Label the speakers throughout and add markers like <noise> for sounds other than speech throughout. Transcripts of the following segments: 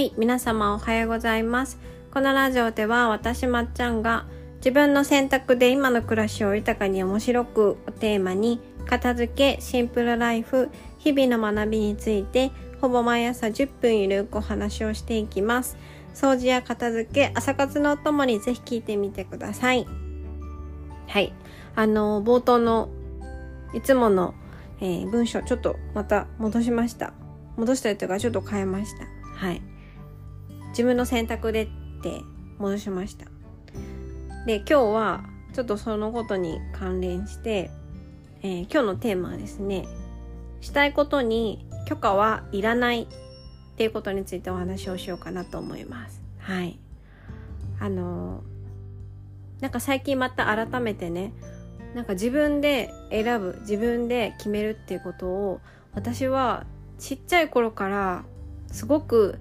Speaker 1: はい、皆様おはようございます。このラジオでは私まっちゃんが自分の選択で今の暮らしを豊かに面白くをテーマに片付け、シンプルライフ、日々の学びについてほぼ毎朝10分ゆるくお話をしていきます。掃除や片付け、朝活のお供にぜひ聞いてみてください。はい。あの、冒頭のいつもの、えー文章ちょっとまた戻しました。戻したりというかちょっと変えました。はい。自分の選択でって戻しました。で、今日はちょっとそのことに関連して、えー今日のテーマはですね、したいことに許可はいらないっていうことについてお話をしようかなと思います。はい。あのーなんか最近また改めてね、なんか自分で選ぶ、自分で決めるっていうことを私はちっちゃい頃からすごく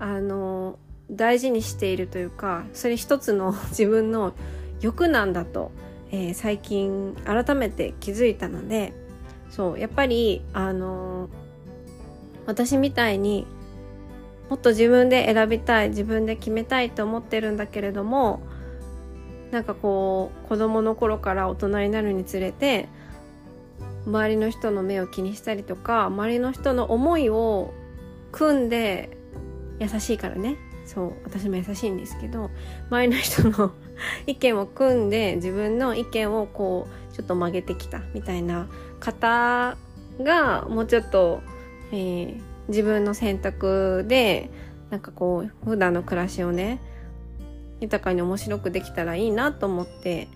Speaker 1: あの大事にしているというかそれ一つの <laughs> 自分の欲なんだと、えー最近改めて気づいたのでそうやっぱりあの私みたいにもっと自分で選びたい自分で決めたいと思ってるんだけれどもなんかこう子供の頃から大人になるにつれて周りの人の目を気にしたりとか周りの人の思いを組んで優しいからね。そう私も優しいんですけど周りの人の <laughs> 意見を組んで自分の意見をこうちょっと曲げてきたみたいな方がもうちょっと、えー自分の選択でなんかこう普段の暮らしをね豊かに面白くできたらいいなと思って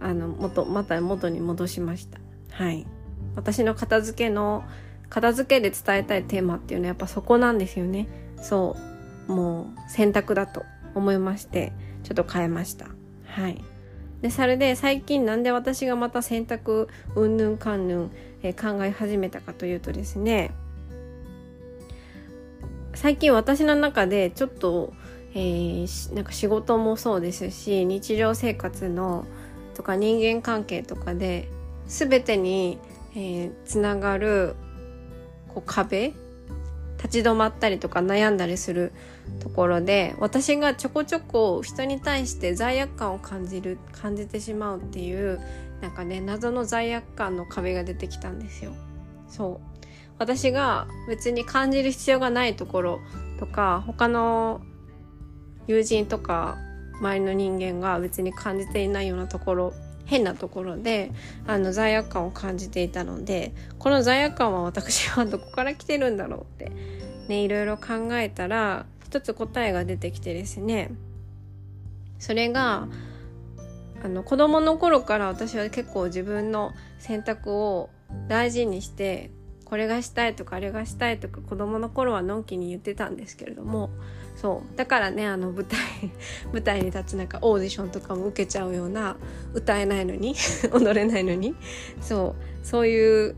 Speaker 1: あの元また元に戻しました。はい。私の片付けの片付けで伝えたいテーマっていうのはやっぱそこなんですよね。そうもう選択だと思いましてちょっと変えました。はい。でそれで最近なんで私がまた選択うんぬんかんぬん、え考え始めたかというとですね最近私の中でちょっと、えーなんか仕事もそうですし日常生活のとか人間関係とかで全てに、えーつながるこう壁立ち止まったりとか悩んだりするところで私がちょこちょこ人に対して罪悪感を感じる感じてしまうっていうなんかね謎の罪悪感の壁が出てきたんですよ。そう私が別に感じる必要がないところとか他の友人とか周りの人間が別に感じていないようなところ変なところであの罪悪感を感じていたのでこの罪悪感は私はどこから来てるんだろうってねいろいろ考えたら一つ答えが出てきてですね。それがあの子供の頃から私は結構自分の選択を大事にしてこれがしたいとかあれがしたいとか子供の頃はのんきに言ってたんですけれどもそう。だからねあの舞台 <laughs> 舞台に立つなんかオーディションとかも受けちゃうような歌えないのに <laughs> 踊れないのにそう。そういう、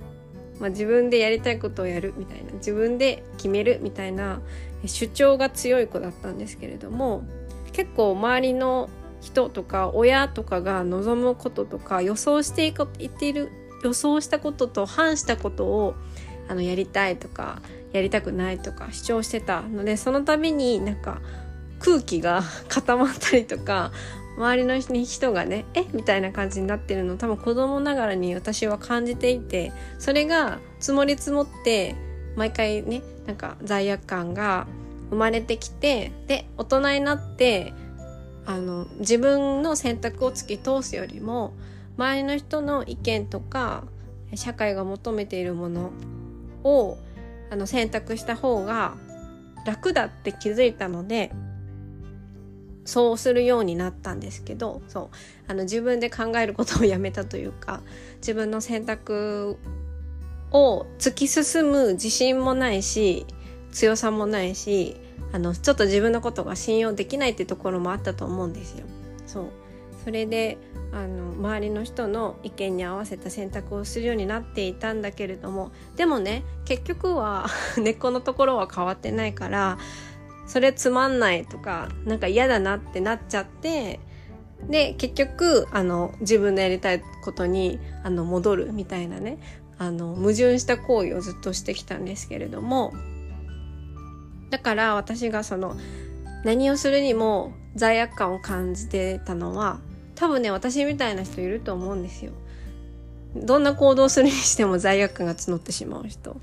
Speaker 1: まあ、自分でやりたいことをやるみたいな自分で決めるみたいな主張が強い子だったんですけれども結構周りの人とか親とかが望むこととか予想していっている予想したことと反したことをあのやりたいとかやりたくないとか主張してたのでその度になんか空気が <laughs> 固まったりとか周りの人がねえ？みたいな感じになってるの多分子供ながらに私は感じていてそれが積もり積もって毎回ねなんか罪悪感が生まれてきてで大人になってあの自分の選択を突き通すよりも周りの人の意見とか社会が求めているものをあの選択した方が楽だって気づいたのでそうするようになったんですけどそうあの自分で考えることをやめたというか自分の選択を突き進む自信もないし強さもないしあのちょっと自分のことが信用できないってところもあったと思うんですよ。そうそれであの周りの人の意見に合わせた選択をするようになっていたんだけれどもでもね結局は <laughs> 根っこのところは変わってないからそれつまんないとかなんか嫌だなってなっちゃってで結局あの自分のやりたいことにあの戻るみたいなねあの矛盾した行為をずっとしてきたんですけれどもだから私がその何をするにも罪悪感を感じてたのは多分ね私みたいな人いると思うんですよ。どんな行動するにしても罪悪感が募ってしまう人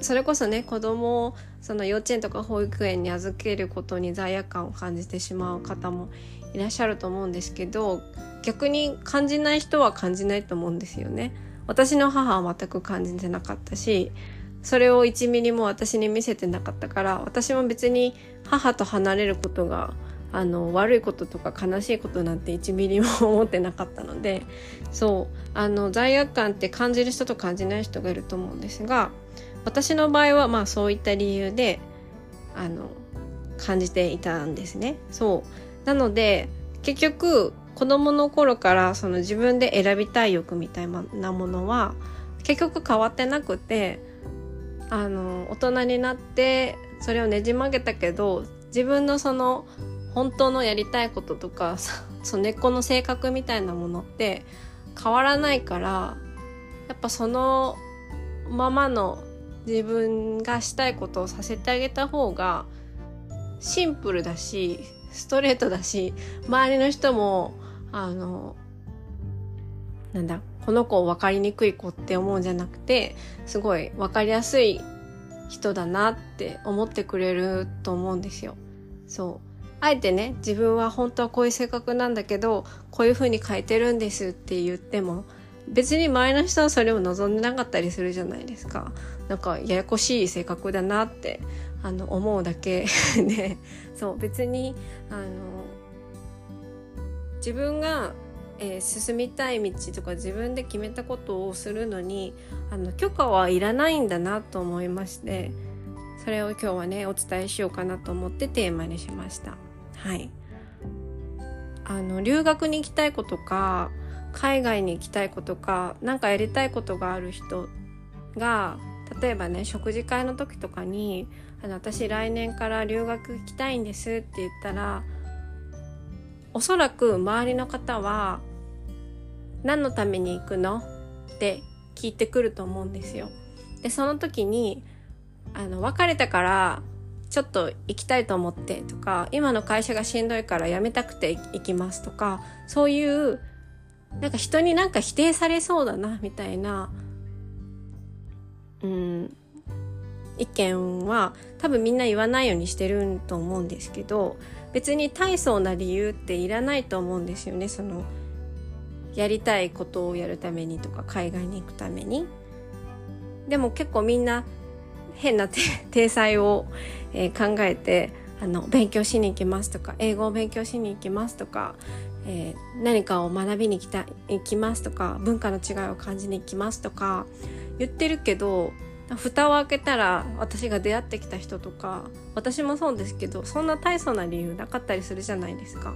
Speaker 1: それこそね子供をその幼稚園とか保育園に預けることに罪悪感を感じてしまう方もいらっしゃると思うんですけど逆に感じない人は感じないと思うんですよね。私の母は全く感じてなかったしそれを1ミリも私に見せてなかったから私も別に母と離れることがあの悪いこととか悲しいことなんて1ミリも思ってなかったのでそうあの罪悪感って感じる人と感じない人がいると思うんですが私の場合はまあそういった理由であの感じていたんですね。そうなので結局子供の頃からその自分で選びたい欲みたいなものは結局変わってなくてあの大人になってそれをねじ曲げたけど自分のその本当のやりたいこととか <laughs> その根っこの性格みたいなものって変わらないからやっぱそのままの自分がしたいことをさせてあげた方がシンプルだしストレートだし周りの人もあのなんだこの子を分かりにくい子って思うんじゃなくてすごい分かりやすい人だなって思ってくれると思うんですよ。そうあえてね自分は本当はこういう性格なんだけどこういう風に変えてるんですって言っても別に前の人はそれを望んでなかったりするじゃないですか。なんかややこしい性格だなってあの思うだけ <laughs> でそう別にあの自分がえー、進みたい道とか自分で決めたことをするのにあの許可はいらないんだなと思いましてそれを今日はねお伝えしようかなと思ってテーマにしました。はいあの留学に行きたいことか海外に行きたいことか何かやりたいことがある人が例えばね食事会の時とかにあの私来年から留学行きたいんですって言ったらおそらく周りの方は何のために行くの？って聞いてくると思うんですよ。でその時にあの別れたからちょっと行きたいと思ってとか今の会社がしんどいから辞めたくて行きますとかそういうなんか人になんか否定されそうだなみたいなうん意見は多分みんな言わないようにしてると思うんですけど別に大層な理由っていらないと思うんですよね。そのやりたいことをやるためにとか海外に行くために。でも結構みんな変な <laughs> 体裁を、えー、考えてあの勉強しに行きますとか英語を勉強しに行きますとか、えー、何かを学びに来た行きますとか文化の違いを感じに行きますとか言ってるけど蓋を開けたら私が出会ってきた人とか私もそうですけどそんな大層な理由なかったりするじゃないですか。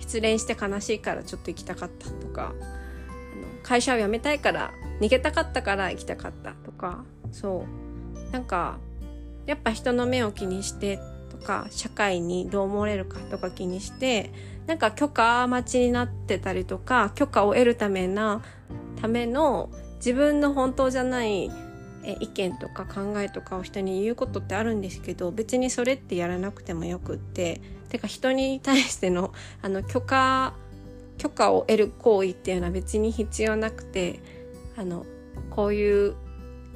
Speaker 1: 失恋して悲しいからちょっと行きたかったとか会社を辞めたいから逃げたかったから行きたかったとかそう。なんかやっぱ人の目を気にしてとか社会にどう思われるかとか気にしてなんか許可待ちになってたりとか許可を得るためなための自分の本当じゃない意見とか考えとかを人に言うことってあるんですけど別にそれってやらなくてもよくっててか人に対してのあの許可許可を得る行為っていうのは別に必要なくてあのこういう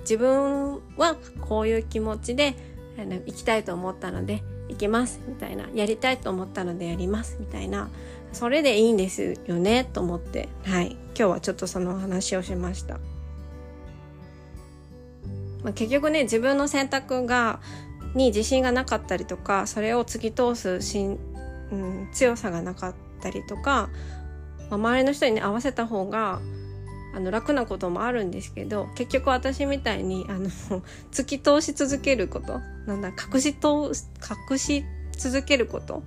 Speaker 1: 自分はこういう気持ちであの行きたいと思ったので行きますみたいなやりたいと思ったのでやりますみたいなそれでいいんですよねと思ってはい今日はちょっとその話をしました。まあ、結局ね自分の選択がに自信がなかったりとかそれを突き通すしん、うん、強さがなかったりとか、まあ、周りの人に、ね、合わせた方があの楽なこともあるんですけど結局私みたいにあの <laughs> 突き通し続けることなんだ隠し通隠し続けること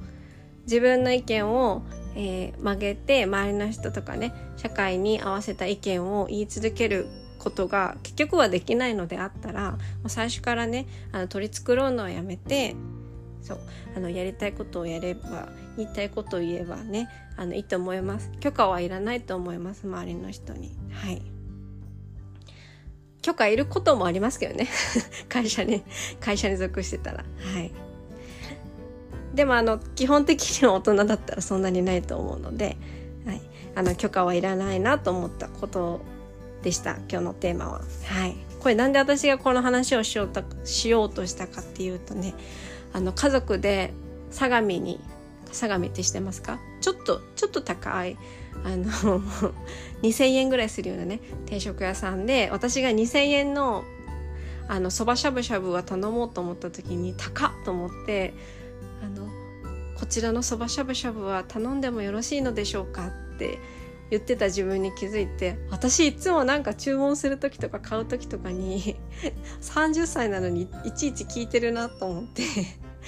Speaker 1: 自分の意見を、えー、曲げて周りの人とかね社会に合わせた意見を言い続けることが結局はできないのであったら最初からねあの取り繕うのはやめてそう。あのやりたいことをやれば言いたいことを言えばねあのいいと思います。許可はいらないと思います周りの人に。はい。許可いることもありますけどね。<laughs> 会社に会社に属してたら。はい。でもあの基本的には大人だったらそんなにないと思うので、はい、あの許可はいらないなと思ったことでした。今日のテーマは。はい、これなんで私がこの話をしようとしようとしたかっていうとねあの家族で相模に相模ってしてますか？ちょっとちょっと高いあの <laughs> 2,000円ぐらいするようなね定食屋さんで私が2,000円のあのそばしゃぶしゃぶは頼もうと思った時に高っと思ってあのこちらのそばしゃぶしゃぶは頼んでもよろしいのでしょうかって言ってた自分に気づいて私いつもなんか注文する時とか買う時とかに <laughs> 30歳なのにいちいち聞いてるなと思って。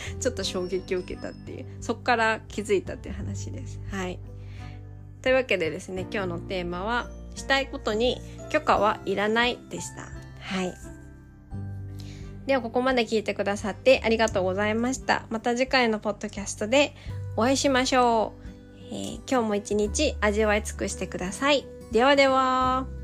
Speaker 1: <laughs> ちょっと衝撃を受けたっていうそっから気づいたっていう話です。はいというわけでですね今日のテーマは「したいことに許可はいらない」でした。はいではここまで聞いてくださってありがとうございました。また次回のポッドキャストでお会いしましょう。えー、今日も一日味わい尽くしてください。ではでは。